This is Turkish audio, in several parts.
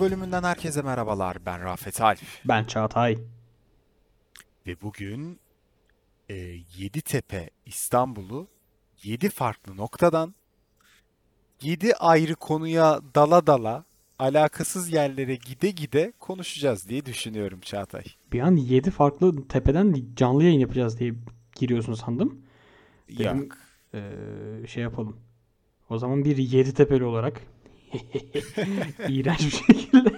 Eski Biz'in 39. bölümünden herkese merhabalar. Ben Rafet Alp. Ben Çağatay. Ve bugün e, Yeditepe İstanbul'u 7 farklı noktadan 7 ayrı konuya dala dala alakasız yerlere gide gide konuşacağız diye düşünüyorum Çağatay. Bir an 7 farklı tepeden canlı yayın yapacağız diye giriyorsun sandım. Dedim, Yok. eee, şey yapalım. O zaman bir 7 tepeli olarak iğrenç bir şekilde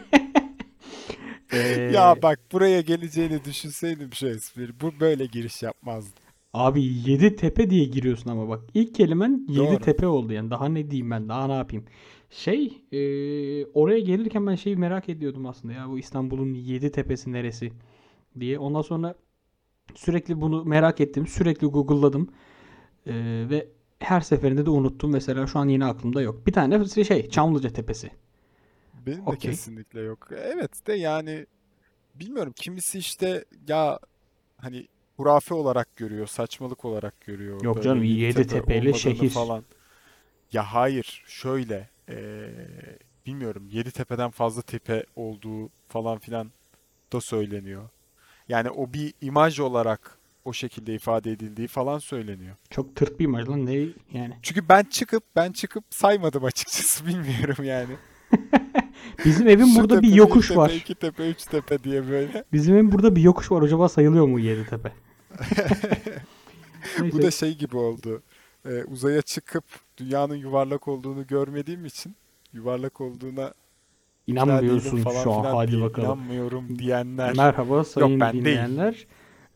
Ya bak buraya geleceğini düşünseydim şu espri. Bu böyle giriş yapmazdı. abi 7 tepe diye giriyorsun ama bak ilk kelimen 7 Doğru. tepe oldu yani daha ne diyeyim ben daha ne yapayım. Şey eee, oraya gelirken ben şeyi merak ediyordum aslında ya bu İstanbul'un 7 tepesi neresi diye. Ondan sonra sürekli bunu merak ettim. Sürekli Google'ladım. Eee, ve her seferinde de unuttum. Mesela şu an yine aklımda yok. Bir tane de şey Çamlıca Tepesi. Benim de Okey. kesinlikle yok. Evet de yani bilmiyorum kimisi işte ya hani hurafe olarak görüyor, saçmalık olarak görüyor. Yok canım, ile olmadığını şehir. falan. Ya hayır şöyle eee, bilmiyorum Yeditepe'den fazla tepe olduğu falan filan da söyleniyor. Yani o bir imaj olarak o şekilde ifade edildiği falan söyleniyor. Çok tırt bir imaj lan. Ne yani? Çünkü ben çıkıp ben çıkıp saymadım açıkçası bilmiyorum yani. Bizim evin burada bir tepe, yokuş tepe, var. iki tepe, üç tepe diye böyle. Bizim evin burada bir yokuş var. Acaba sayılıyor mu Yeditepe? Bu Neyse. da şey gibi oldu. Ee, uzaya çıkıp dünyanın yuvarlak olduğunu görmediğim için yuvarlak olduğuna İnanmıyorsun falan şu an. Hadi bakalım. inanmıyorum diyenler. Merhaba sayın ben değil.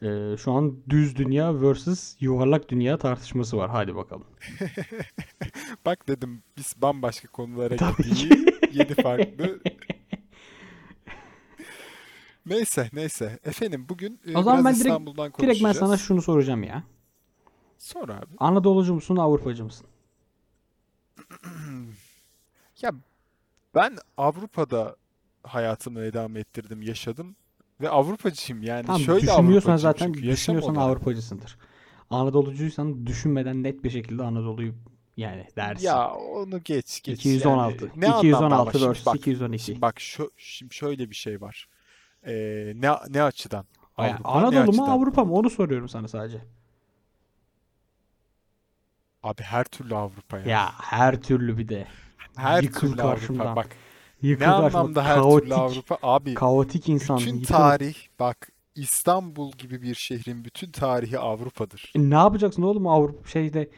Ee, şu an düz dünya vs yuvarlak dünya tartışması var. Hadi bakalım. Bak dedim biz bambaşka konulara gideyim. Yedi farklı. Neyse neyse. Efendim bugün e, O zaman ben direkt- İstanbul'dan Direkt ben sana şunu soracağım ya. Sor abi. Anadolucu musun, Avrupacı mısın? Ya ben Avrupa'da hayatımı idame ettirdim, yaşadım ve Avrupacıyım yani. Tamam Şöyle Avrupacıyım zaten çünkü düşünüyorsan olarak. Avrupacısındır. Anadolucuysan düşünmeden net bir şekilde Anadolu'yu yani dersin. Ya onu geç geç. 216. Yani ne anlamda ama 216 şimdi vs bak, 212. şimdi bak şu şimdi şöyle bir şey var. Ee, ne ne açıdan? Yani Avrupa ne Anadolu mu açıdan? Avrupa mı onu soruyorum sana sadece. Abi her türlü Avrupa ya. Ya her türlü bir de. her yıkıl türlü karşımdan. Avrupa. Bak ne anlamda her kaotik, türlü Avrupa? Abi Kaotik insan. bütün yıkıl. tarih bak İstanbul gibi bir şehrin bütün tarihi Avrupa'dır. E, ne yapacaksın oğlum Avrupa şeyde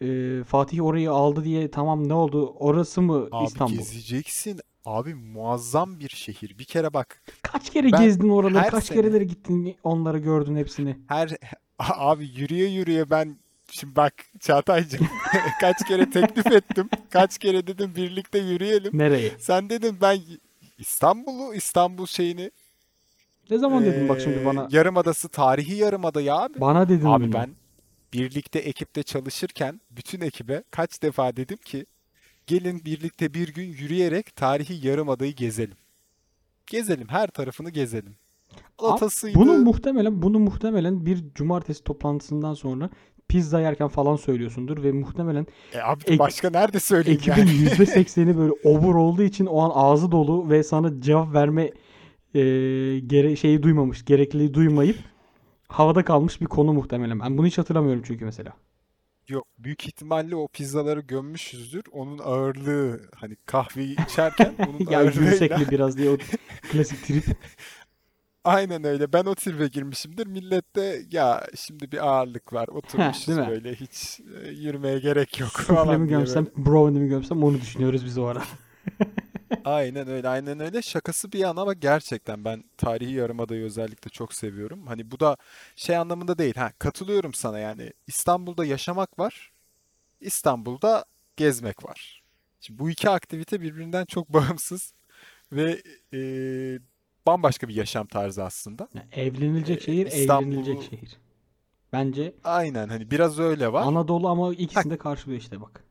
e, Fatih orayı aldı diye tamam ne oldu? Orası mı Abi İstanbul? gezeceksin. Abi muazzam bir şehir. Bir kere bak. Kaç kere Ben gezdin oraları? Kaç sene- kereleri gittin onları gördün hepsini? Her abi yürüye yürüye ben şimdi bak Çağatay'cığım kaç kere teklif ettim. Kaç kere dedim birlikte yürüyelim. Nereye? Sen dedin ben İstanbul'u, İstanbul şeyini Ne zaman dedin bak şimdi eee, bana? Yarımadası tarihi yarımada ya abi. Bana dedin Abi bunu. ben birlikte ekipte çalışırken bütün ekibe kaç defa dedim ki gelin birlikte bir gün yürüyerek tarihi yarımadayı gezelim. Gezelim her tarafını gezelim. Atasıydı. Bunu muhtemelen bunu muhtemelen bir cumartesi toplantısından sonra pizza yerken falan söylüyorsundur ve muhtemelen E abi ek- başka nerede söyleyeyim ekibin yani? %80'i böyle obur olduğu için o an ağzı dolu ve sana cevap verme e, gere şeyi duymamış, gerekliliği duymayıp havada kalmış bir konu muhtemelen. Ben bunu hiç hatırlamıyorum çünkü mesela. Yok büyük ihtimalle o pizzaları gömmüşüzdür. Onun ağırlığı hani kahveyi içerken onun Ya ağırlığıyla biraz diye o klasik trip. Aynen öyle. Ben o tribe girmişimdir. Millet de ya şimdi bir ağırlık var. Oturmuşuz mi? böyle hiç e, yürümeye gerek yok falan mi gömsem, brownie mi gömsem onu düşünüyoruz biz o ara. Aynen öyle, aynen öyle. Şakası bir yana ama gerçekten ben tarihi yarımadayı özellikle çok seviyorum. Hani bu da şey anlamında değil. Ha, katılıyorum sana yani. İstanbul'da yaşamak var. İstanbul'da gezmek var. Şimdi bu iki aktivite birbirinden çok bağımsız ve e, bambaşka bir yaşam tarzı aslında. Yani evlenilecek Ee, şehir, İstanbul'u- eğlenilecek şehir. Bence Aynen hani biraz öyle var. Anadolu ama ikisini de karşılıyor işte bak.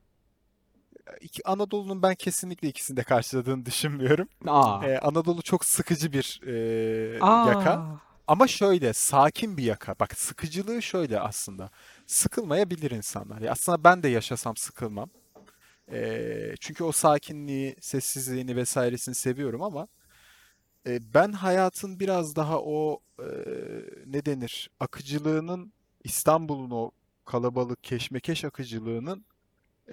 Anadolu'nun ben kesinlikle ikisini de karşıladığını düşünmüyorum. Aa. Ee, Anadolu çok sıkıcı bir e, Aa. yaka. Ama şöyle sakin bir yaka. Bak sıkıcılığı şöyle aslında. Sıkılmayabilir insanlar. Ya aslında ben de yaşasam sıkılmam. Ee, çünkü o sakinliği, sessizliğini vesairesini seviyorum ama e, ben hayatın biraz daha o e, ne denir akıcılığının İstanbul'un o kalabalık keşmekeş akıcılığının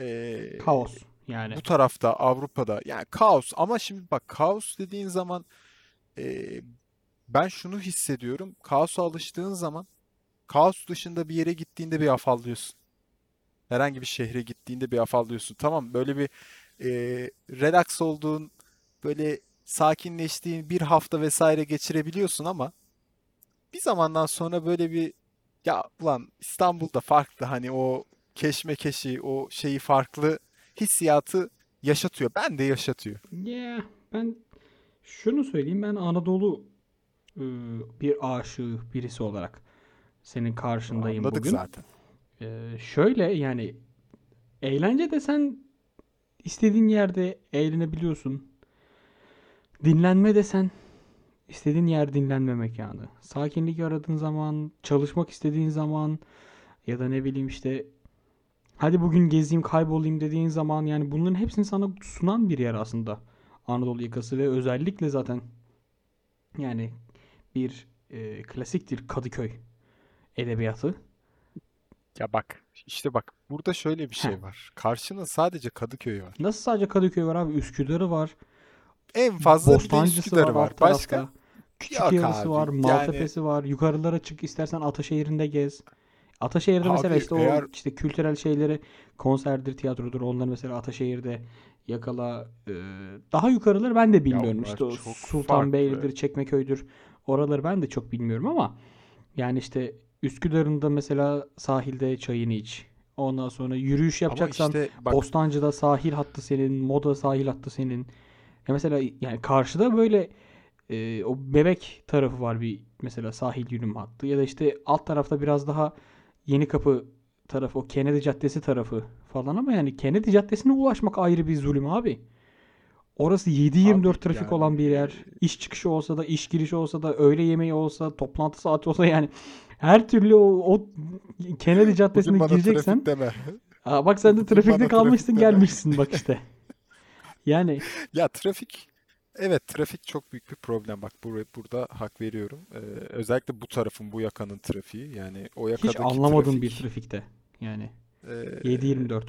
e, Kaos yani. bu tarafta Avrupa'da yani kaos ama şimdi bak kaos dediğin zaman e, ben şunu hissediyorum. Kaosa alıştığın zaman kaos dışında bir yere gittiğinde bir afallıyorsun. Herhangi bir şehre gittiğinde bir afallıyorsun. Tamam böyle bir e, relax olduğun böyle sakinleştiğin bir hafta vesaire geçirebiliyorsun ama bir zamandan sonra böyle bir ya ulan İstanbul'da farklı hani o keşmekeşi o şeyi farklı hissiyatı yaşatıyor. Ben de yaşatıyor. Yeah, ben şunu söyleyeyim ben Anadolu e, bir aşığı birisi olarak senin karşındayım Anladık bugün. zaten. E, şöyle yani eğlence desen istediğin yerde eğlenebiliyorsun. Dinlenme desen istediğin yer dinlenme mekanı. Sakinlik aradığın zaman, çalışmak istediğin zaman ya da ne bileyim işte hadi bugün gezeyim, kaybolayım dediğin zaman yani bunların hepsini sana sunan bir yer aslında. Anadolu yakası ve özellikle zaten yani bir e, klasiktir Kadıköy edebiyatı. Ya bak işte bak burada şöyle bir Heh. şey var. Karşında sadece Kadıköy var. Nasıl sadece Kadıköy var abi? Üsküdar'ı var. En fazla Bostancısı var var. Başka? tarafta. Küçük Yok yarısı abi. var. Yani Maltepe'si var. Yukarılara çık istersen Ataşehir'inde gez. Ataşehir'de mesela abi işte o eğer işte kültürel şeyleri konserdir, tiyatrodur onları mesela Ataşehir'de yakala. Ee, daha yukarıları ben de ya bilmiyorum. onlar İşte o Sultanbeyli'dir. Çekmeköy'dür. Oraları ben de çok bilmiyorum ama yani işte Üsküdar'ın da mesela sahilde çayını iç. Ondan sonra yürüyüş Ama yapacaksan işte bak Bostancı'da sahil hattı senin, Moda sahil hattı senin. Ya mesela yani karşıda böyle e, o Bebek tarafı var bir mesela sahil yürüme hattı ya da işte alt tarafta biraz daha Yenikapı tarafı o Kennedy Caddesi tarafı falan ama yani Kennedy Caddesi'ne ulaşmak ayrı bir zulüm abi. Orası 7-24 abi trafik yani olan bir yer. İş çıkışı olsa da, iş girişi olsa da, öğle yemeği olsa, toplantı saati olsa yani her türlü o, o Kennedy Caddesi'ne bana gireceksen trafik deme. Aa, bak sen de trafikte bana kalmışsın gelmişsin bak işte. Yani Ya trafik evet trafik çok büyük bir problem. Bak bur burada hak veriyorum. Ee, özellikle bu tarafın bu yakanın trafiği yani o hiç yakadaki anlamadığım bir trafik trafikte. Yani ee, 7-24.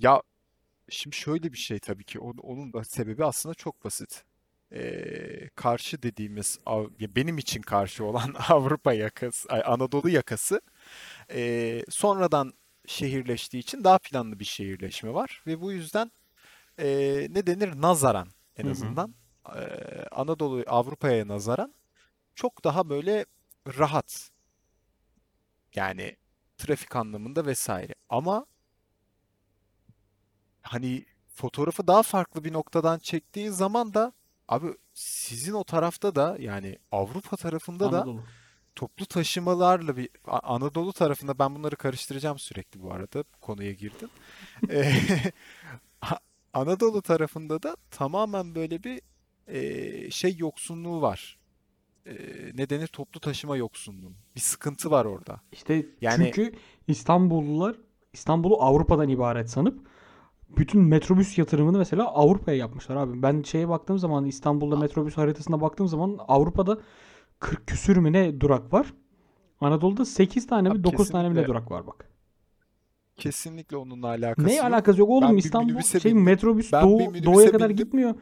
ya Şimdi şöyle bir şey tabii ki onun, onun da sebebi aslında çok basit. Ee, karşı dediğimiz benim için karşı olan Avrupa yakası, Anadolu yakası ee, sonradan şehirleştiği için daha planlı bir şehirleşme var ve bu yüzden ee, ne denir nazaran en Hı hı. azından ee, Anadolu Avrupa'ya nazaran çok daha böyle rahat yani trafik anlamında vesaire ama hani fotoğrafı daha farklı bir noktadan çektiğin zaman da abi sizin o tarafta da yani Avrupa tarafında da Anadolu. toplu taşımalarla bir Anadolu tarafında ben bunları karıştıracağım sürekli bu arada konuya girdim. Anadolu tarafında da tamamen böyle bir e, şey yoksunluğu var. E, ne denir? Toplu taşıma yoksunluğu. Bir sıkıntı var orada. İşte Yani çünkü İstanbullular İstanbul'u Avrupa'dan ibaret sanıp bütün metrobüs yatırımını mesela Avrupa'ya yapmışlar abi. Ben şeye baktığım zaman İstanbul'da metrobüs haritasına baktığım zaman Avrupa'da 40 küsür mü ne durak var. Anadolu'da 8 tane mi abi 9 tane mi ne durak var bak. Kesinlikle onunla Ne alakası yok. alakası yok oğlum Ben bir İstanbul minibüse şey bindim. metrobüs Ben doğu, bir doğuya minibüse kadar bindim. gitmiyor.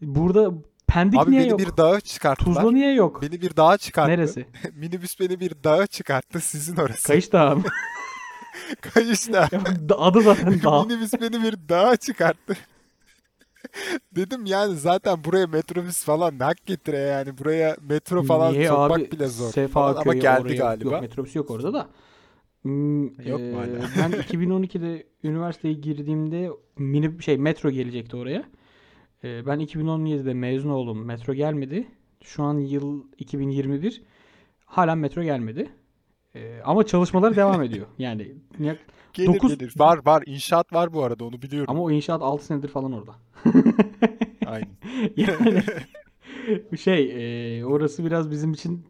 Burada Pendik Abi niye beni bir yok? dağa çıkarttılar. Tuzla niye yok? Beni bir dağa çıkarttı. Neresi? Minibüs beni bir dağa çıkarttı. Sizin orası. Kayış Dağı mı? Kayış Dağı. Ya da- Adı zaten dağ. Minibüs beni bir dağa çıkarttı. Dedim yani zaten buraya metrobüs falan ne hak getire yani. Buraya metro falan Niye sokmak abi bile zor falan. Sefa Ama köyü geldi galiba. yok metrobüs yok orada da. Hmm, Yok hala? ben 2012'de üniversiteye girdiğimde mini şey metro gelecekti oraya. Eee, ben 2017'de mezun oldum. Metro gelmedi. Şu an yıl 2021. Hala metro gelmedi. Eee, ama çalışmalar devam ediyor. Yani Gelir 9 gelir. Var var. İnşaat var bu arada onu biliyorum. ama o inşaat 6 senedir falan orada. Aynen. Yani şey eee, orası biraz bizim için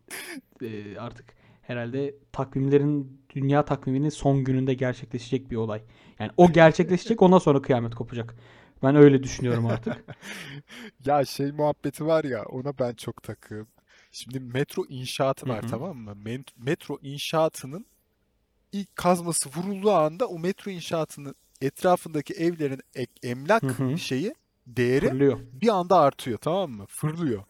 eee, artık herhalde takvimlerin dünya takviminin son gününde gerçekleşecek bir olay. Yani o gerçekleşecek ondan sonra kıyamet kopacak. Ben öyle düşünüyorum artık. Ya şey muhabbeti var ya ona ben çok takığım. Şimdi metro inşaatı var tamam mı? Metro inşaatının ilk kazması vurulduğu anda o metro inşaatının etrafındaki evlerin ek- emlak Hı hı. şeyi değeri Fırlıyor. bir anda artıyor tamam mı? Fırlıyor.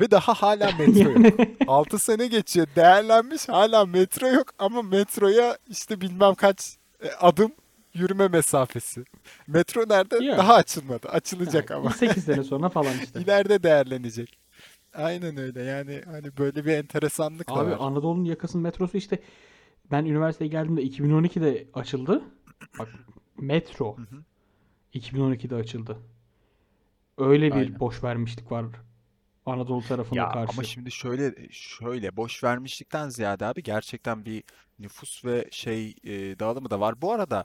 Ve daha hala metro yok. Yani 6 sene geçiyor değerlenmiş hala metro yok ama metroya işte bilmem kaç e, adım yürüme mesafesi. Metro nerede? Ya. Daha açılmadı. Açılacak ama. 8 sene sonra falan işte. İleride değerlenecek. Aynen öyle. Yani hani böyle bir enteresanlık da Abi var. Anadolu'nun yakasının metrosu işte ben üniversiteye geldiğimde 2012'de açıldı. Bak metro Hı hı. 2012'de açıldı. Öyle bir Aynen. boş vermişlik var Anadolu tarafına Ya karşı. ama şimdi şöyle şöyle boş vermişlikten ziyade abi gerçekten bir nüfus ve şey e, dağılımı da var. Bu arada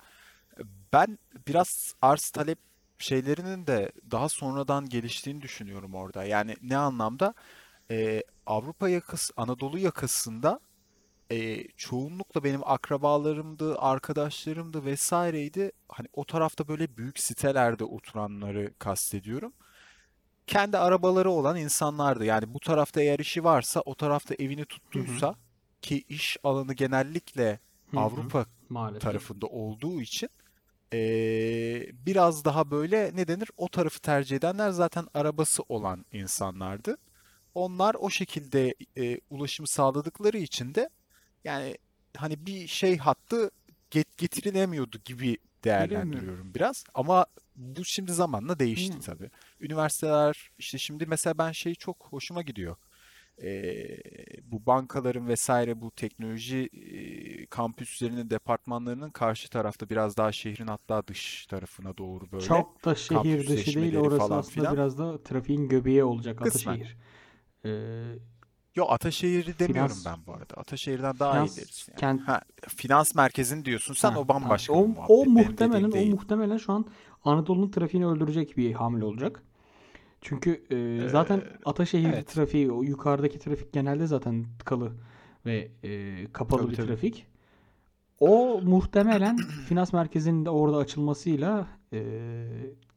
e, ben biraz arz talep şeylerinin de daha sonradan geliştiğini düşünüyorum orada. Yani ne anlamda? E, Avrupa yakası, Anadolu yakasında e, çoğunlukla benim akrabalarımdı, arkadaşlarımdı vesaireydi. Hani o tarafta böyle büyük sitelerde oturanları kastediyorum. Kendi arabaları olan insanlardı. Yani bu tarafta eğer işi varsa o tarafta evini tuttuysa ki iş alanı genellikle Hı hı. Avrupa Maalesef. tarafında olduğu için eee, biraz daha böyle ne denir o tarafı tercih edenler zaten arabası olan insanlardı. Onlar o şekilde e, ulaşımı sağladıkları için de yani hani bir şey hattı get getirilemiyordu gibi değerlendiriyorum biraz. Ama bu şimdi zamanla değişti Hı. tabii. Üniversiteler işte şimdi mesela ben şey çok hoşuma gidiyor. Ee, bu bankaların vesaire bu teknoloji e, kampüslerinin, departmanlarının karşı tarafta biraz daha şehrin hatta dış tarafına doğru böyle Çok da şehir dışı değil. Orası falan aslında filan. biraz da trafiğin göbeği olacak Kısmen. Ataşehir. Ee, Yo Ataşehir'i demiyorum finans ben bu arada. Ataşehir'den daha finans ileriz yani. kent Ha, finans merkezini diyorsun sen Ha, o tamam. bambaşka O, bir o muhabbet. Benim muhtemelen o muhtemelen şu an Anadolu'nun trafiğini öldürecek bir hamle olacak. Çünkü e, zaten Ee, Ataşehir evet. trafiği, o yukarıdaki trafik genelde zaten tıkalı ve e, kapalı Tabii bir tabii. trafik. O muhtemelen finans merkezinin de orada açılmasıyla e,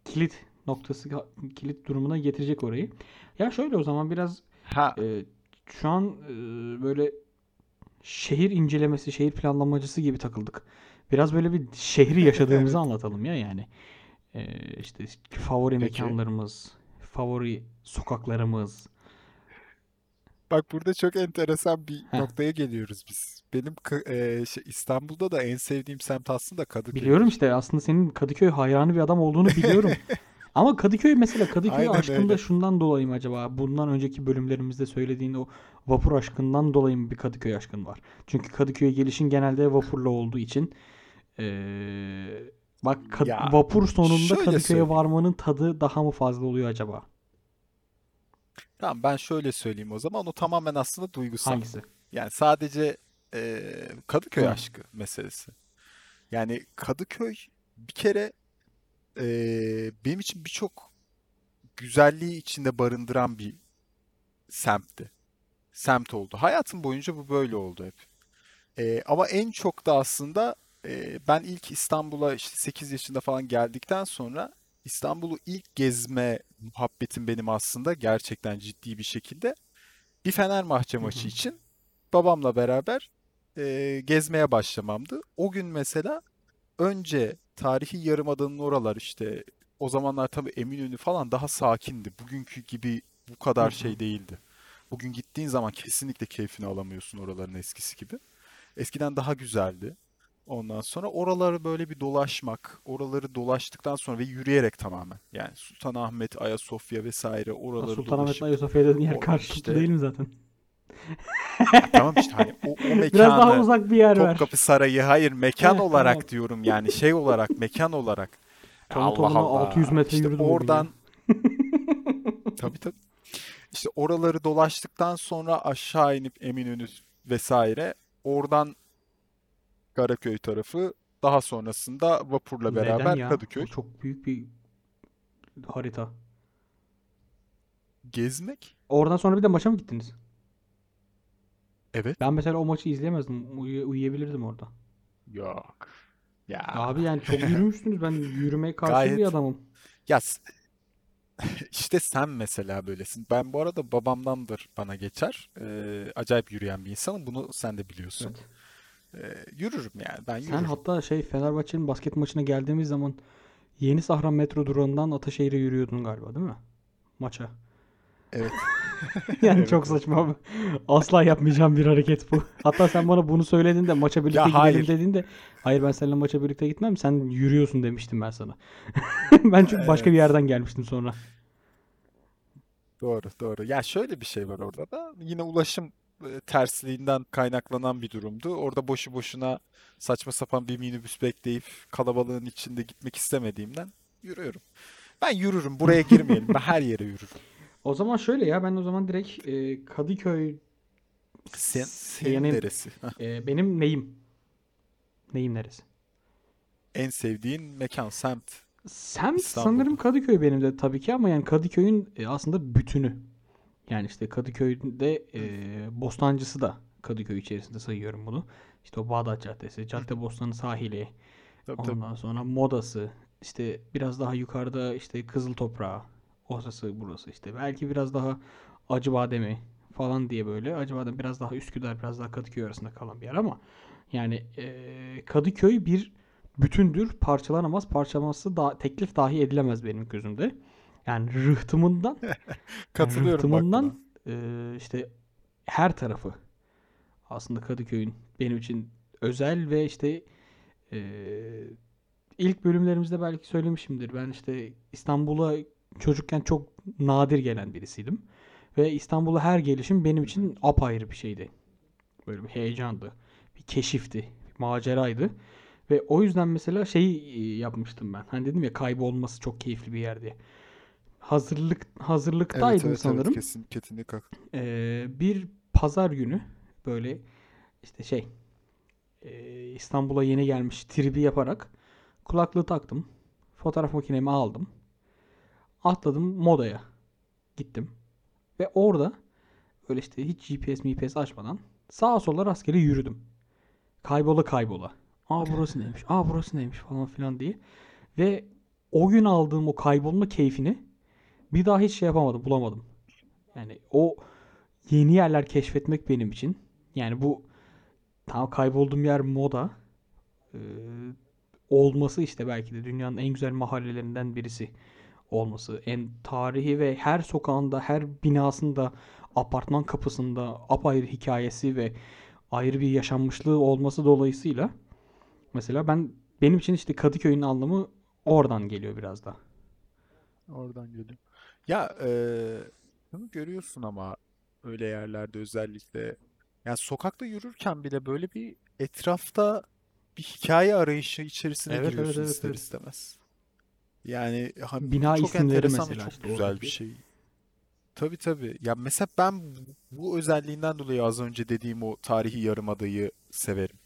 kilit noktası, kilit durumuna getirecek orayı. Ya şöyle o zaman biraz Ha, e, şu an e, böyle şehir incelemesi, şehir planlamacısı gibi takıldık. Biraz böyle bir şehri yaşadığımızı evet. anlatalım ya yani. E, işte favori Peki. mekanlarımız, favori sokaklarımız. Bak burada çok enteresan bir Heh, noktaya geliyoruz biz. Benim e, şey, İstanbul'da da en sevdiğim semt aslında biliyorum Kadıköy'dür. işte aslında senin Kadıköy hayranı bir adam olduğunu biliyorum. Ama Kadıköy mesela Kadıköy Aynen aşkında öyle. şundan dolayı mı acaba? Bundan önceki bölümlerimizde söylediğin o vapur aşkından dolayı mı bir Kadıköy aşkın var? Çünkü Kadıköy'e gelişin genelde vapurla olduğu için eee, bak kad- Ya vapur sonunda Kadıköy'e varmanın tadı daha mı fazla oluyor acaba? Tamam ben şöyle söyleyeyim o zaman. O tamamen aslında duygusal. Hangisi? Yani sadece e, Kadıköy Hı. aşkı meselesi. Yani Kadıköy bir kere e, benim için birçok güzelliği içinde barındıran bir semtti. Semt oldu. Hayatım boyunca bu böyle oldu hep. E, ama en çok da aslında e, ben ilk İstanbul'a işte 8 yaşında falan geldikten sonra İstanbul'u ilk gezme muhabbetim benim aslında gerçekten ciddi bir şekilde bir Fenerbahçe Hı maçı için babamla beraber e, gezmeye başlamamdı. O gün mesela önce tarihi Yarımada'nın oralar işte o zamanlar tabii Eminönü falan daha sakindi. Bugünkü gibi bu kadar şey değildi. Bugün gittiğin zaman kesinlikle keyfini alamıyorsun oraların eskisi gibi. Eskiden daha güzeldi. Ondan sonra oraları böyle bir dolaşmak, oraları dolaştıktan sonra ve yürüyerek tamamen. Yani Sultanahmet, Ayasofya vesaire oraları dolaşıp Ayasofya dediğin yer karşılıklı işte değil mi zaten? tamam işte hani o, o Biraz daha mekanı uzak bir yer ver. Topkapı Sarayı hayır mekan Heh, olarak tamam. diyorum yani şey olarak mekan olarak. Tamı Allah tamına 600 Allah. metre İşte yürüdüm oradan tabii tabii. İşte oraları dolaştıktan sonra aşağı inip Eminönü vesaire. Oradan Karaköy tarafı. Daha sonrasında vapurla Neden beraber ya? O Kadıköy. çok büyük bir harita. Gezmek. Oradan sonra bir de maça mı gittiniz? Evet. Ben mesela o maçı izleyemezdim. Uyu- uyuyabilirdim orada. Yok. Ya Abi yani çok yürümüşsünüz. Ben yürümeye karşı bir gayet adamım. ya işte sen mesela böylesin. Ben bu arada babamdandır bana geçer. Ee, acayip yürüyen bir insanım. Bunu sen de biliyorsun. Evet. Ee, yürürüm yani. Ben Sen yürürüm. hatta şey Fenerbahçe'nin basket maçına geldiğimiz zaman Yeni Sahra metro durağından Ataşehir'e yürüyordun galiba değil mi? Maça. Evet. Yani Evet, çok evet. saçma abi. Asla yapmayacağım bir hareket bu. Hatta sen bana bunu söylediğinde maça birlikte Ya gidelim hayır. dediğinde hayır ben seninle maça birlikte gitmem sen yürüyorsun demiştim ben sana. Ben çünkü başka bir Evet. yerden gelmiştim sonra. Doğru, doğru. Ya şöyle bir şey var orada da. Yine ulaşım e, tersliğinden kaynaklanan bir durumdu. Orada boşu boşuna saçma sapan bir minibüs bekleyip kalabalığın içinde gitmek istemediğimden yürüyorum. Ben yürürüm. Buraya girmeyelim. Ben her yere yürürüm. O zaman şöyle ya ben o zaman direkt e, Kadıköy Sen, senin neresi? E, benim neyim? Neyim neresi? En sevdiğin mekan, semt Semt İstanbul'da. sanırım Kadıköy benim de tabii ki ama yani Kadıköy'ün e, aslında bütünü. Yani işte Kadıköy'de e, Bostancısı da Kadıköy içerisinde sayıyorum bunu. İşte o Bağdat Caddesi, Caddebostanı sahili, Tabii tabii. ondan sonra Modası, işte biraz daha yukarıda işte Kızıl Toprağı, orası burası işte. Belki biraz daha Acıbadem'i falan diye böyle. Acıbadem biraz daha Üsküdar, biraz daha Kadıköy arasında kalan bir yer ama yani e, Kadıköy bir bütündür, parçalanamaz, parçalanması da teklif dahi edilemez benim gözümde. Yani rıhtımından, Katılıyorum rıhtımından e, işte her tarafı aslında Kadıköy'ün benim için özel ve işte e, ilk bölümlerimizde belki söylemişimdir. Ben işte İstanbul'a çocukken çok nadir gelen birisiydim. Ve İstanbul'a her gelişim benim için apayrı bir şeydi. Böyle bir heyecandı. Bir keşifti. Bir maceraydı. Ve o yüzden mesela şey yapmıştım ben. Hani dedim ya kaybolması çok keyifli bir yer diye. Hazırlık Evet hazırlıktaydım evet evet sanırım. kesin kesinlikle. Ee, bir pazar günü böyle işte şey e, İstanbul'a yeni gelmiş tribi yaparak kulaklığı taktım. Fotoğraf makinemi aldım. Atladım modaya. Gittim. Ve orada öyle işte hiç GPS MPS açmadan sağa sola rastgele yürüdüm. Kaybola kaybola. Aa burası neymiş? Aa burası neymiş falan filan diye. Ve o gün aldığım o kaybolma keyfini bir daha hiç şey yapamadım, bulamadım. Yani o yeni yerler keşfetmek benim için. Yani bu tam kaybolduğum yer moda. Ee, olması işte belki de dünyanın en güzel mahallelerinden birisi olması. En tarihi ve her sokağında, her binasında, apartman kapısında apayrı hikayesi ve ayrı bir yaşanmışlığı olması dolayısıyla mesela ben benim için işte Kadıköy'ün anlamı oradan geliyor biraz da. Oradan geliyor. Ya eee bunu görüyorsun ama öyle yerlerde özellikle yani sokakta yürürken bile böyle bir etrafta bir hikaye arayışı içerisine Evet evet giriyorsun evet ister evet. istemez. Yani ha, bu Bina çok isimleri enteresan ve mesela çok işte güzel bir oradaki. şey. Tabii tabii. Ya mesela ben bu bu özelliğinden dolayı az önce dediğim o tarihi yarımadayı severim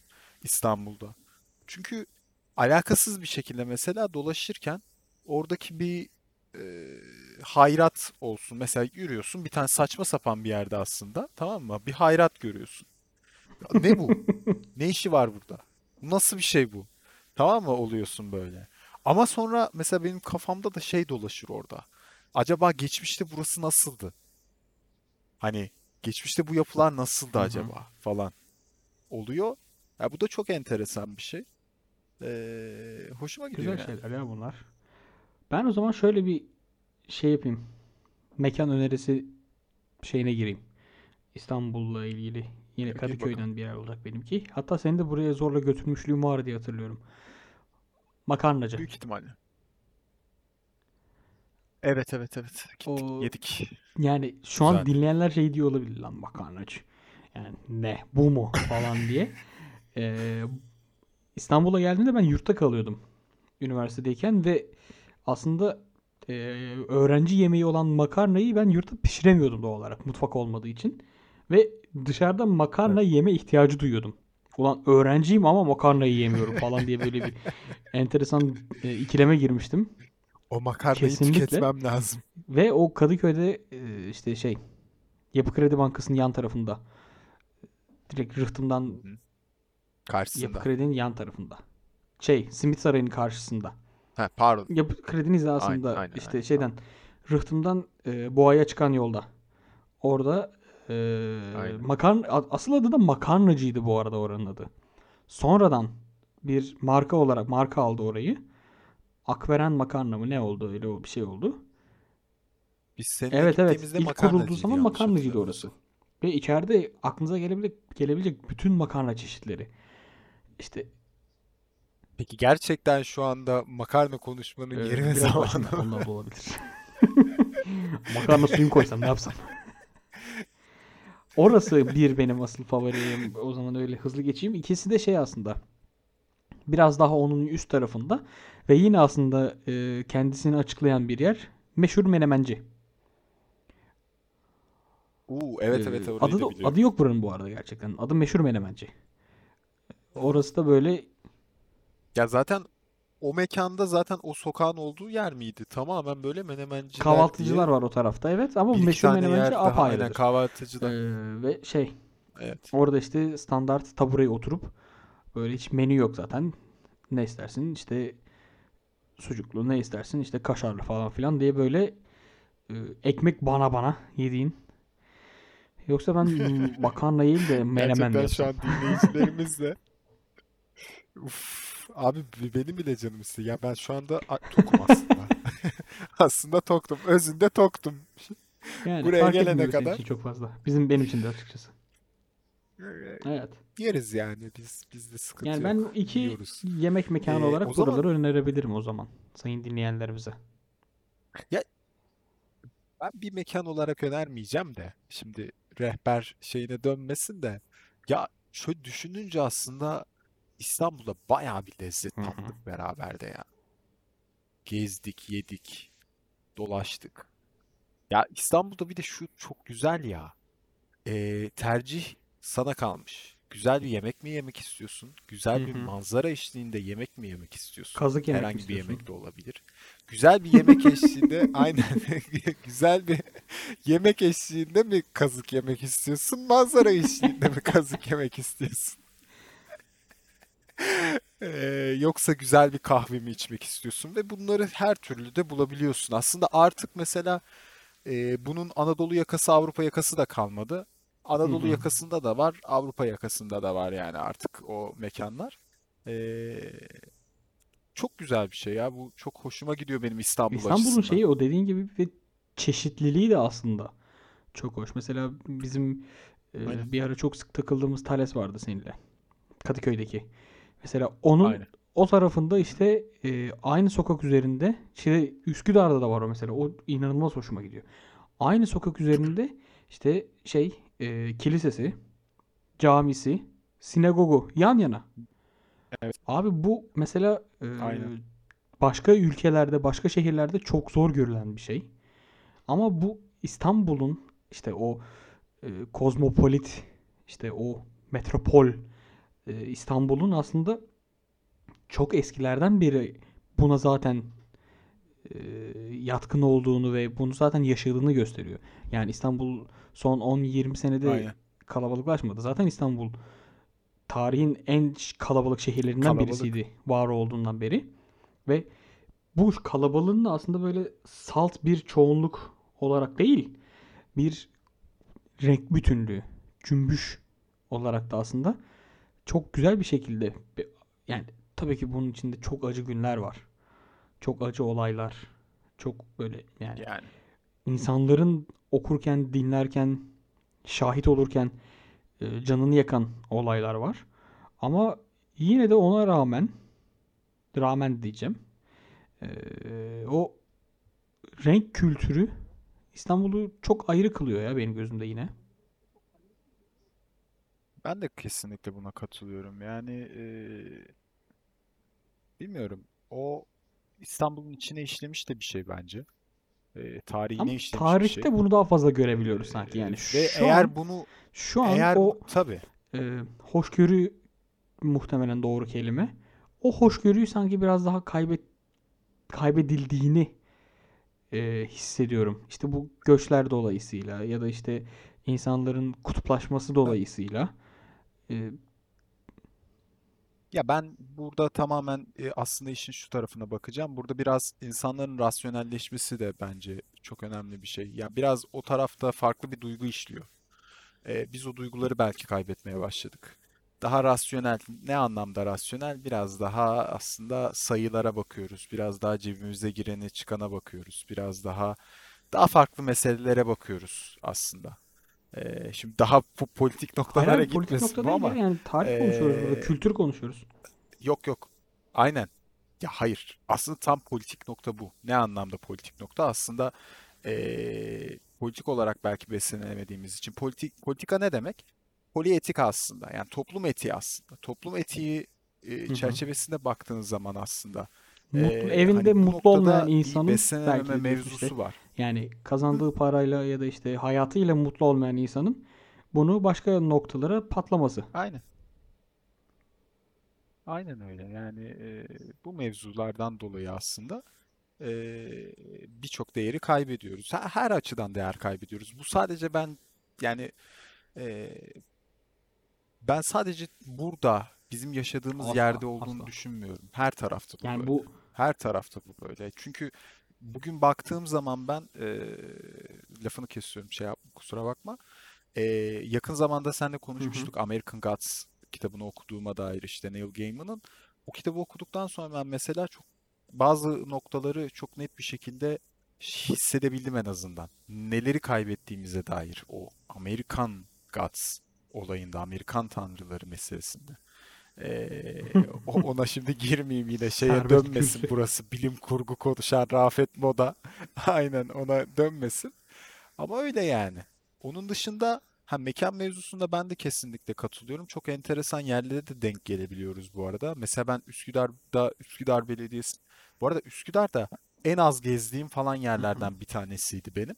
İstanbul'da. Çünkü alakasız bir şekilde mesela dolaşırken oradaki bir e, hayrat olsun. Mesela yürüyorsun bir tane saçma sapan bir yerde aslında tamam mı? Bir hayrat görüyorsun. Ya ne bu? Ne işi var burada? Nasıl bir şey bu? Tamam mı oluyorsun böyle. Ama sonra mesela benim kafamda da şey dolaşır orada. Acaba geçmişte burası nasıldı? Hani geçmişte bu yapılar nasıldı acaba falan oluyor. Ya bu da çok enteresan bir şey. Ee, hoşuma gidiyor Güzel yani. şeyler ya bunlar. Ben o zaman şöyle bir şey yapayım. Mekan önerisi şeyine gireyim. İstanbul'la ilgili. Yine bakalım. Kadıköy'den bir yer olacak benimki. Hatta seni de buraya zorla götürmüşlüğüm var diye hatırlıyorum. Makarnacı. Büyük ihtimalle. Evet evet evet. Gittik O yedik. yani şu an dinleyenler şey diyor olabilir lan makarnacı. Yani ne bu mu falan diye. Ee, İstanbul'a geldiğimde ben yurtta kalıyordum üniversitedeyken ve aslında e, öğrenci yemeği olan makarnayı ben yurtta pişiremiyordum doğal olarak mutfak olmadığı için. Ve dışarıda makarna Evet. yeme ihtiyacı duyuyordum. Ulan öğrenciyim ama makarnayı yemiyorum falan diye böyle bir enteresan e, ikileme girmiştim. O makarnayı Kesinlikle. tüketmem lazım. Ve o Kadıköy'de e, işte şey Yapı Kredi Bankası'nın yan tarafında. Direkt rıhtımdan hı. Yapı Karşısında. Kredi'nin yan tarafında. Şey, Simit Sarayı'nın karşısında. Ha, pardon. Yapı Kredi hizasında Aynen, aynen, işte aynen. şeyden Rıhtım'dan e, Boğa'ya çıkan yolda. Orada e, Aynen. a- asıl adı da makarnacıydı bu arada oranın adı. Sonradan bir marka olarak marka aldı orayı. Akveren makarna mı ne oldu öyle o bir şey oldu. Biz seninle Evet evet ilk kurulduğu makarnacıydı zaman makarnacıydı orası. Ve içeride aklınıza gelebilecek, gelebilecek bütün makarna çeşitleri. İşte Peki gerçekten şu anda makarna konuşmanın e, yeri ve biraz zamanı mı? olabilir. Makarna suyunu koysam ne yapsam? Orası bir benim asıl favorim. O zaman öyle hızlı geçeyim. İkisi de şey aslında. Biraz daha onun üst tarafında. Ve yine aslında e, kendisini açıklayan bir yer. Meşhur Menemenci. Uuu evet Ee, evet orayı adı, da adı yok buranın bu arada gerçekten. Adı Meşhur Menemenci. Orası da böyle Ya zaten o mekanda zaten o sokağın olduğu yer miydi? Tamamen böyle menemenciler kahvaltıcılar diye var o tarafta evet. Ama bu Meşhur Menemenci daha aynen apayrıdır. kahvaltıcılar. Ee, ve şey Evet. Orada işte standart tabureye oturup böyle hiç menü yok zaten. Ne istersin işte sucuklu ne istersin işte kaşarlı falan filan diye böyle e, ekmek bana bana yediğin. Yoksa ben makarna değil de menemen Gerçekten şu an dinleyicilerimiz de Uf, abi benim bile canım istiyor. Ya ben şu anda tokum aslında. Aslında toktum. Özünde toktum. Yani Buraya gelene kadar için çok fazla. Bizim benim için de açıkçası. Evet. Yeriz yani biz bizde sıkıntı Yani yok. ben iki Yiyoruz. yemek mekanı Ee, olarak zaman- buraları önerebilirim o zaman sayın dinleyenlerimize. Ben bir mekan olarak önermeyeceğim de şimdi rehber şeyine dönmesin de ya şöyle düşününce aslında İstanbul'da bayağı bir lezzet Hı hı. tattık beraber de ya. Gezdik, yedik, dolaştık. Ya İstanbul'da bir de şu çok güzel ya. Ee, tercih sana kalmış. Güzel bir yemek mi yemek istiyorsun? Güzel Hı bir hı. manzara eşliğinde yemek mi yemek istiyorsun? Kazık yemek Herhangi bir istiyorsun? yemek de olabilir. Güzel bir yemek eşliğinde aynen güzel bir yemek eşliğinde mi kazık yemek istiyorsun? Manzara eşliğinde mi kazık yemek istiyorsun? Ee, yoksa güzel bir kahve mi içmek istiyorsun? Ve bunları her türlü de bulabiliyorsun. Aslında artık mesela e, bunun Anadolu yakası, Avrupa yakası da kalmadı. Anadolu hı. yakasında da var, Avrupa yakasında da var yani artık o mekanlar. Ee, çok güzel bir şey ya. Bu çok hoşuma gidiyor benim İstanbul İstanbul'un şeyi o dediğin gibi ve çeşitliliği de aslında çok hoş. Mesela bizim e, Aynen. bir ara çok sık takıldığımız Thales vardı seninle. Kadıköy'deki. Mesela onun Aynen. o tarafında işte e, aynı sokak üzerinde işte Üsküdar'da da var o mesela. O inanılmaz hoşuma gidiyor. Aynı sokak üzerinde işte şey e, kilisesi, camisi, sinagogu yan yana. Evet. Abi bu mesela e, Aynen. başka ülkelerde, başka şehirlerde çok zor görülen bir şey. Ama bu İstanbul'un işte o e, kozmopolit, işte o metropol e, İstanbul'un aslında çok eskilerden beri buna zaten e, yatkın olduğunu ve bunu zaten yaşadığını gösteriyor. Yani İstanbul son 10-20 senede Aynen. kalabalıklaşmadı. Zaten İstanbul tarihin en kalabalık şehirlerinden Kalabalık. birisiydi var olduğundan beri. Ve bu kalabalığın da aslında böyle salt bir çoğunluk olarak değil, bir renk bütünlüğü, cümbüş olarak da aslında çok güzel bir şekilde yani tabii ki bunun içinde çok acı günler var. Çok acı olaylar. Çok böyle yani Yani. insanların okurken, dinlerken, şahit olurken e, canını yakan olaylar var. Ama yine de ona rağmen rağmen diyeceğim. e, o renk kültürü İstanbul'u çok ayrı kılıyor ya benim gözümde yine. Ben de kesinlikle buna katılıyorum. Yani eee, bilmiyorum. O İstanbul'un içine işlemiş de bir şey bence. Eee, tarihine Ama işlemiş bir tarihte şey. bunu daha fazla görebiliyoruz sanki. Yani ve şu eğer an bunu şu an eğer o tabii e, hoşgörü muhtemelen doğru kelime. O hoşgörüyü sanki biraz daha kaybet kaybedildiğini e, hissediyorum. İşte bu göçler dolayısıyla ya da işte insanların kutuplaşması dolayısıyla e, Ya ben burada tamamen e, aslında işin şu tarafına bakacağım. Burada biraz insanların rasyonelleşmesi de bence çok önemli bir şey. Ya biraz o tarafta farklı bir duygu işliyor. E, biz o duyguları belki kaybetmeye başladık. Daha rasyonel, ne anlamda rasyonel? Biraz daha aslında sayılara bakıyoruz. Biraz daha cebimize girene çıkana bakıyoruz. Biraz daha daha farklı meselelere bakıyoruz aslında. E, şimdi daha po- politik Hayır noktalara politik gitmesin nokta bu ama Yani tarih konuşuyoruz burada. e, Kültür konuşuyoruz. Yok yok. Aynen. Ya hayır. Aslında tam politik nokta bu. Ne anlamda politik nokta? Aslında eee, politik olarak belki beslenemediğimiz için. Politik politika ne demek? Polietik aslında. Yani toplum etiği aslında. Toplum etiği hı. çerçevesinde baktığınız zaman aslında Mutlu, eee, evinde hani mutlu olmayan insanın belki beslenememe diyorsun işte mevzusu var. yani kazandığı parayla ya da işte hayatıyla mutlu olmayan insanın bunu başka noktalara patlaması. Aynen. Aynen öyle. Yani eee, bu mevzulardan dolayı aslında eee, birçok değeri kaybediyoruz. Her, her açıdan değer kaybediyoruz. Bu sadece ben yani eee, ben sadece burada bizim yaşadığımız yerde Asla, olduğunu asla. düşünmüyorum. Her tarafta bu Yani böyle. bu Her tarafta bu böyle. Çünkü bugün baktığım zaman ben eee, lafını kesiyorum şey yapma kusura bakma. Eee, yakın zamanda seninle hı hı. konuşmuştuk American Gods kitabını okuduğuma dair işte Neil Gaiman'ın. O kitabı okuduktan sonra ben mesela çok bazı noktaları çok net bir şekilde hissedebildim en azından. Neleri kaybettiğimize dair o Amerikan Gods olayında, Amerikan tanrıları meselesinde. Ee, ona şimdi girmeyeyim yine şeye dönmesin burası bilim kurgu konuşan Rafet Moda. Aynen ona dönmesin. Ama öyle yani. Onun dışında ha mekan mevzusunda ben de kesinlikle katılıyorum. Çok enteresan yerlere de denk gelebiliyoruz bu arada. Mesela ben Üsküdar'da Üsküdar Belediyesi bu arada Üsküdar'da en az gezdiğim falan yerlerden bir tanesiydi benim.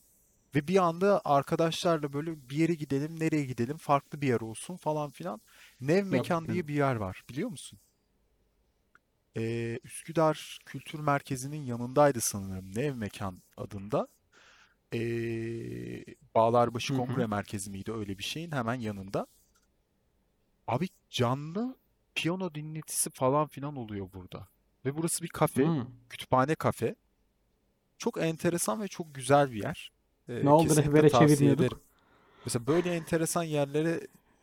Ve bir anda arkadaşlarla böyle bir yere gidelim, nereye gidelim, farklı bir yer olsun falan filan. Nev Mekan diye bir yer var, biliyor musun? Ee, Üsküdar Kültür Merkezi'nin yanındaydı sanırım. Nev Mekan adında. Ee, Bağlarbaşı. Kongre Merkezi miydi öyle bir şeyin hemen yanında. Abi canlı piyano dinletisi falan filan oluyor burada. Ve burası bir kafe, Hı. kütüphane kafe. Çok enteresan ve çok güzel bir yer. Ne Ee, oldu kesinlikle rehbere çevirmiyorduk? Mesela böyle enteresan yerlere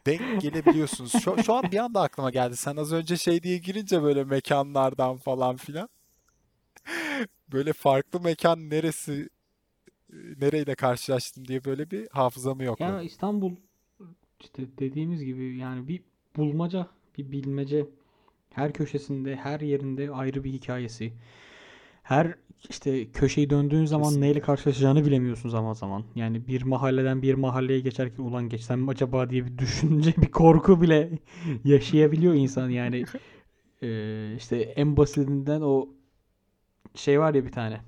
denk gelebiliyorsunuz. Şu, şu an bir anda aklıma geldi. Sen az önce şey diye girince böyle mekanlardan falan filan. Böyle farklı mekan neresi, nereyle karşılaştım diye böyle bir hafızamı Ya yokladım. İstanbul işte dediğimiz gibi yani bir bulmaca, bir bilmece. Her köşesinde, her yerinde ayrı bir hikayesi. Her işte köşeyi döndüğün zaman neyle Kesinlikle. karşılaşacağını bilemiyorsun zaman zaman. Yani bir mahalleden bir mahalleye geçerken ulan geçsem mi acaba diye bir düşünce, bir korku bile yaşayabiliyor insan. Yani e, işte en basitinden o şey var ya bir tane.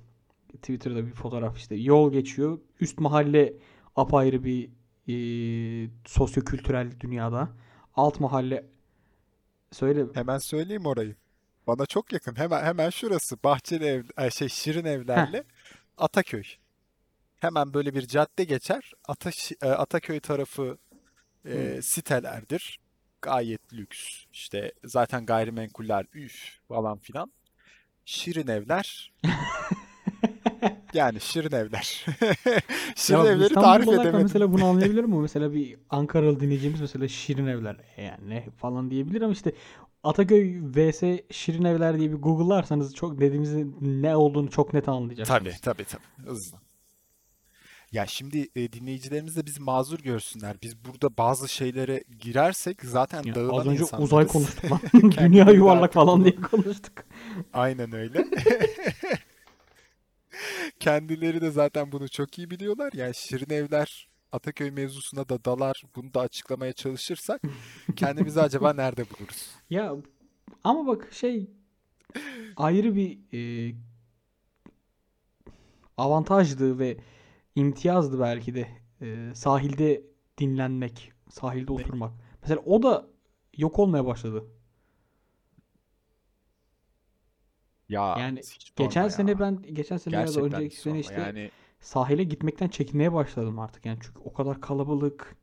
Twitter'da bir fotoğraf işte yol geçiyor. Üst mahalle apayrı bir e, sosyokültürel dünyada. Alt mahalle söyle. Hemen söyleyeyim orayı. Bana çok yakın. Hemen hemen şurası. Bahçeli ev, ay şey Şirin Heh. Evler'le Ataköy. Hemen böyle bir cadde geçer. Ata, e, Ataköy tarafı e, sitelerdir. Gayet lüks. İşte zaten gayrimenkuller üf falan filan. Şirin evler. Yani şirin evler. Şirin Ya evleri İstanbul tarif edemedim. mesela bunu anlayabilir mi? Mesela bir Ankaralı dinleyicimiz mesela Şirin Evler "E yani falan diyebilir ama işte Ataköy vs Şirin Evler diye bir Google'larsanız çok dediğimizin ne olduğunu çok net Tabii anlayacaksınız. tabii tabii. Hızlı. Ya şimdi e, dinleyicilerimiz de bizi mazur görsünler. Biz burada bazı şeylere girersek zaten Ya az dağılan önce uzay insanlarız. konuştuk lan. Dünya yuvarlak falan diye konuştuk. aynen öyle. Kendileri de zaten bunu çok iyi biliyorlar. Yani Şirin Evler Ataköy mevzusuna da dalar. Bunu da açıklamaya çalışırsak kendimizi acaba nerede buluruz? Ya ama bak şey ayrı bir e, avantajdı ve imtiyazdı belki de e, sahilde dinlenmek, sahilde oturmak. Mesela o da yok olmaya başladı. Ya Yani geçen sorma sene ya. ben geçen sene ya da Gerçekten önceki sene işte Yani sahile gitmekten çekinmeye başladım artık. Yani çünkü o kadar kalabalık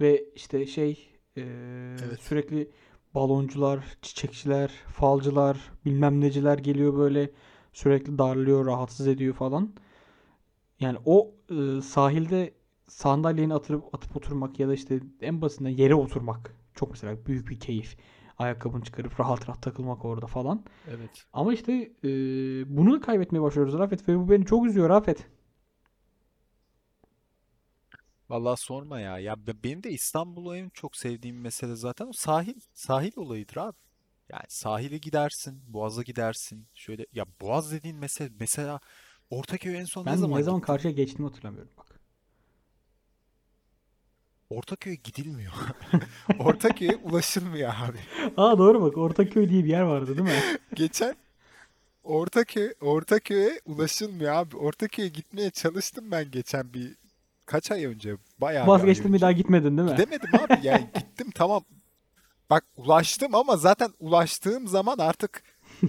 ve işte şey e, evet. sürekli baloncular, çiçekçiler, falcılar, bilmem neciler geliyor böyle sürekli darlıyor, rahatsız ediyor falan. Yani o e, sahilde sandalyeni atıp atıp oturmak ya da işte en basitinden yere oturmak çok mesela büyük bir keyif. Ayakkabını çıkarıp rahat rahat takılmak orada falan. Evet. Ama işte e, bunu da kaybetmeye başlıyoruz Rafet ve bu beni çok üzüyor Rafet. Vallahi sorma ya. Ya be- benim de İstanbul'u en çok sevdiğim mesele zaten o sahil. Sahil olayıdır abi. Yani sahile gidersin, Boğaz'a gidersin. Şöyle ya Boğaz dediğin mesele mesela Ortaköy'e en son ne Ben zaman ne zaman gittin? karşıya geçtiğimi hatırlamıyorum bak. Ortaköy'e gidilmiyor. Ortaköy'e ulaşılmıyor abi. Aa doğru bak Ortaköy diye bir yer vardı değil mi? Geçen Ortaköy, Ortaköy'e ulaşılmıyor abi. Ortaköy'e gitmeye çalıştım ben geçen bir kaç ay önce. Bayağı bir ay Vazgeçtin bir önce. daha gitmedin değil mi? Gidemedim abi yani gittim tamam. Bak ulaştım ama zaten ulaştığım zaman artık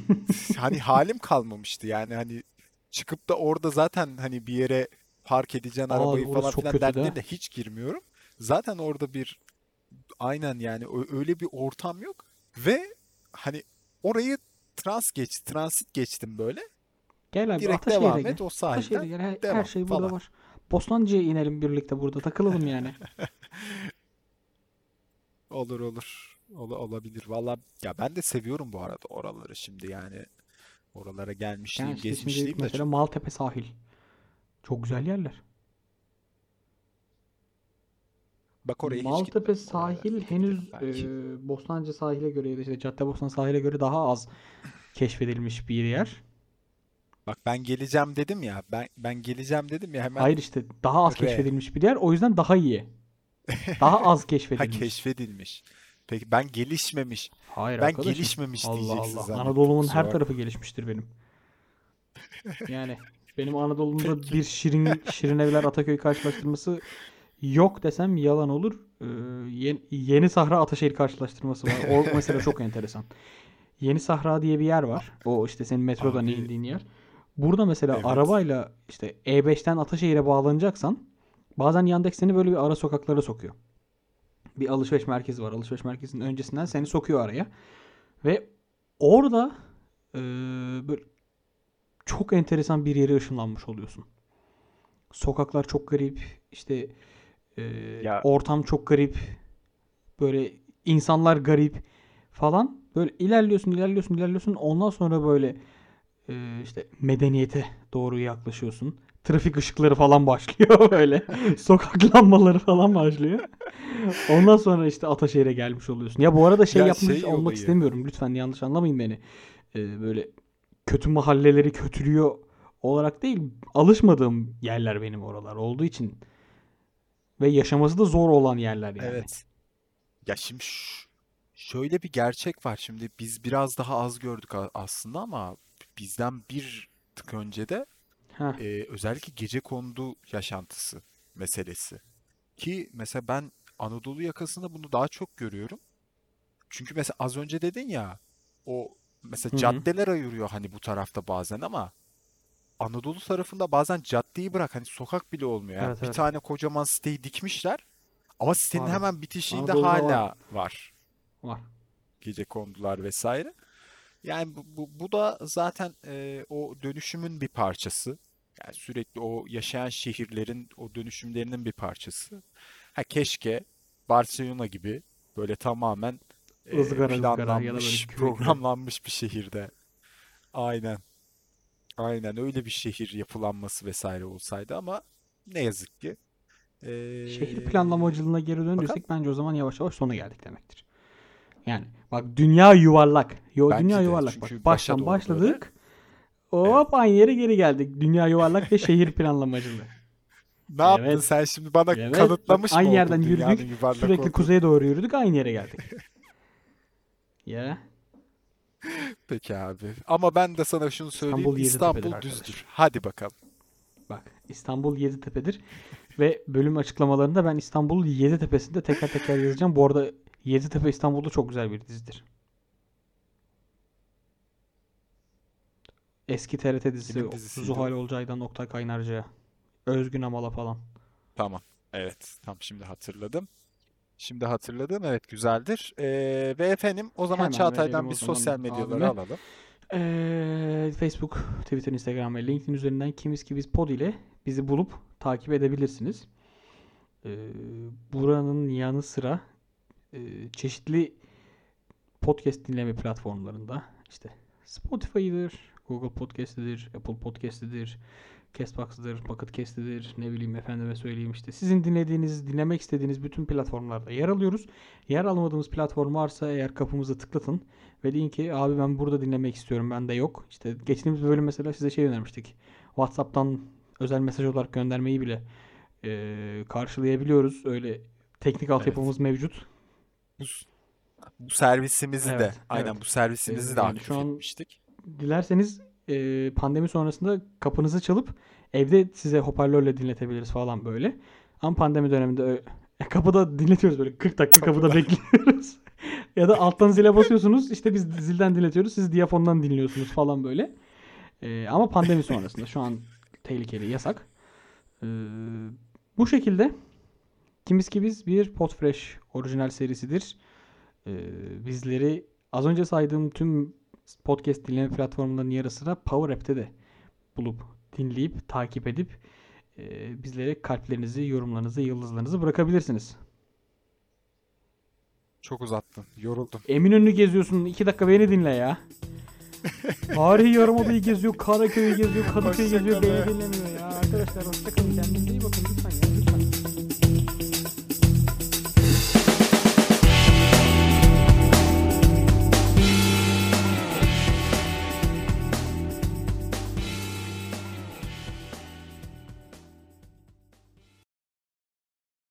hani halim kalmamıştı. Yani hani çıkıp da orada zaten hani bir yere park edeceksin Aa arabayı falan filan kötü de. hiç girmiyorum. Zaten orada bir aynen yani öyle bir ortam yok ve hani orayı trans geç, transit geçtim böyle. Gel abi Direkt devam gel. et o sahilden gel. Her, her şey burada falan. var. Bostancı'ya inelim birlikte burada takılalım yani. Olur olur. Ola- olabilir. Valla ya ben de seviyorum bu arada oraları şimdi yani. Oralara Yani gelmişliğim, işte şimdi geçmişliğim de mesela çok. Maltepe sahil. Çok güzel yerler. Bak oraya hiç Maltepe. Oralara sahil henüz belki. e, Bostancı sahile göre ya da işte Caddebostan sahile göre daha az keşfedilmiş bir yer. Bak ben geleceğim dedim ya. Ben ben geleceğim dedim ya hemen Hayır işte daha az R. keşfedilmiş bir yer. O yüzden daha iyi. Daha az Ha keşfedilmiş. keşfedilmiş. Peki ben gelişmemiş. Hayır Ben arkadaşım. gelişmemiş Allah diyeceksin Allah. zannettim. Anadolu'nun her tarafı gelişmiştir benim. Yani benim Anadolu'mda bir şirin şirin evler Ataköy karşılaştırması yok desem yalan olur. Ee, Yeni, Yeni Sahra Ataşehir karşılaştırması var. O mesela çok enteresan. Yeni Sahra diye bir yer var. O işte senin metrodan Abi indiğin yer. Burada mesela evet. arabayla işte E5'ten Ataşehir'e bağlanacaksan bazen Yandex seni böyle bir ara sokaklara sokuyor. Bir alışveriş merkezi var. Alışveriş merkezinin öncesinden seni sokuyor araya. Ve orada e, böyle çok enteresan bir yere ışınlanmış oluyorsun. Sokaklar çok garip. işte e, Ya ortam çok garip. Böyle insanlar garip falan. Böyle ilerliyorsun, ilerliyorsun, ilerliyorsun. Ondan sonra böyle e, işte medeniyete doğru yaklaşıyorsun. Trafik ışıkları falan başlıyor böyle. Sokak lambaları falan başlıyor. Ondan sonra işte Ataşehir'e gelmiş oluyorsun. Ya bu arada şey ya yapmış şey olmak olayı. istemiyorum. Lütfen yanlış anlamayın beni. Ee, böyle kötü mahalleleri kötülüyor olarak değil. Alışmadığım yerler benim oralar olduğu için. Ve yaşaması da zor olan yerler yani. Evet. Ya şimdi şöyle bir gerçek var. Şimdi biz biraz daha az gördük aslında ama bizden bir tık önce de Heh. e, özellikle gecekondu yaşantısı meselesi. Ki mesela ben Anadolu yakasında bunu daha çok görüyorum. Çünkü mesela az önce dedin ya o mesela Hı hı. caddeler ayırıyor hani bu tarafta bazen ama Anadolu tarafında bazen caddeyi bırak hani sokak bile olmuyor. Yani Evet bir evet. tane kocaman siteyi dikmişler ama sitenin Var. hemen bitişiğinde Anadolu'da var. hala var Var. gecekondular vesaire. Yani bu, bu, bu da zaten e, o dönüşümün bir parçası. Yani sürekli o yaşayan şehirlerin o dönüşümlerinin bir parçası. Ha keşke Barcelona gibi böyle tamamen e, ızgara planlanmış, kürekli. programlanmış bir şehirde. Aynen. Aynen öyle bir şehir yapılanması vesaire olsaydı ama ne yazık ki. Şehir Ee, planlamacılığına geri bakalım. döndürsek bence o zaman yavaş yavaş sona geldik demektir. Yani bak dünya yuvarlak. Yo, Bence dünya de yuvarlak bak. Baştan doğru böyle. başladık. Evet. Hop aynı yere geri geldik. Dünya yuvarlak ve şehir planlamacılığı. Ne yaptın Evet. sen şimdi bana Evet. Bak kanıtlamış mı aynı yerden yürüdük. Sürekli olduğunu? kuzeye doğru yürüdük. Aynı yere geldik. Ya. Peki abi. Ama ben de sana şunu söyleyeyim. İstanbul İstanbul arkadaş. düzdür. Hadi bakalım. Bak İstanbul Yeditepe'dir. Ve bölüm açıklamalarında ben İstanbul Yeditepe'sinde teker teker yazacağım. Bu arada Yeditepe İstanbul'da çok güzel bir dizidir. Eski TRT dizisi Zuhal? Olcay'dan Oktay Kaynarca'ya. Özgün Amal'a falan. Tamam. Evet. Tam şimdi hatırladım. Şimdi hatırladım. Evet güzeldir. Ee, ve efendim o zaman Hemen Çağatay'dan bir sosyal medyaları abime. alalım. Ee, Facebook, Twitter, Instagram ve LinkedIn üzerinden Kimiz ki Biz Pod ile bizi bulup takip edebilirsiniz. Ee, buranın yanı sıra çeşitli podcast dinleme platformlarında işte Spotify'dır, Google Podcast'tir, Apple Podcast'tir, Castbox'dır, Pocket Cast'tir, ne bileyim efendime söyleyeyim işte. Sizin dinlediğiniz, dinlemek istediğiniz bütün platformlarda yer alıyoruz. Yer almadığımız platform varsa eğer kapımızı tıklatın ve deyin ki abi ben burada dinlemek istiyorum bende yok. İşte geçtiğimiz bölüm mesela size şey önermiştik. WhatsApp'tan özel mesaj olarak göndermeyi bile e, karşılayabiliyoruz. Öyle teknik altyapımız mevcut. Bu, bu servisimizi de Evet, aynen evet. bu servisimizi Ee, de yani aktif şu an- etmiştik. Dilerseniz e, pandemi sonrasında kapınızı çalıp evde size hoparlörle dinletebiliriz falan böyle. Ama pandemi döneminde ö- kapıda dinletiyoruz böyle 40 dakika kapıda, Kapıda. bekliyoruz. ya da alttan zile basıyorsunuz işte biz zilden dinletiyoruz siz diyafondan dinliyorsunuz falan böyle. E, ama pandemi sonrasında şu an tehlikeli yasak. E, bu şekilde Kimiz ki biz bir Podfresh orijinal serisidir. E, bizleri az önce saydığım tüm podcast dinleme platformlarının yarı sıra Power App'te de bulup dinleyip takip edip e, bizlere kalplerinizi, yorumlarınızı, yıldızlarınızı bırakabilirsiniz. Çok uzattın. Yoruldum. Eminönü'nü geziyorsun. 2 dakika beni dinle ya. Tarihi Yarımada'yı geziyor, Karaköy'ü geziyor, Kadıköy'ü geziyor, beni dinlemiyor ya. Arkadaşlar hoşçakalın kendinize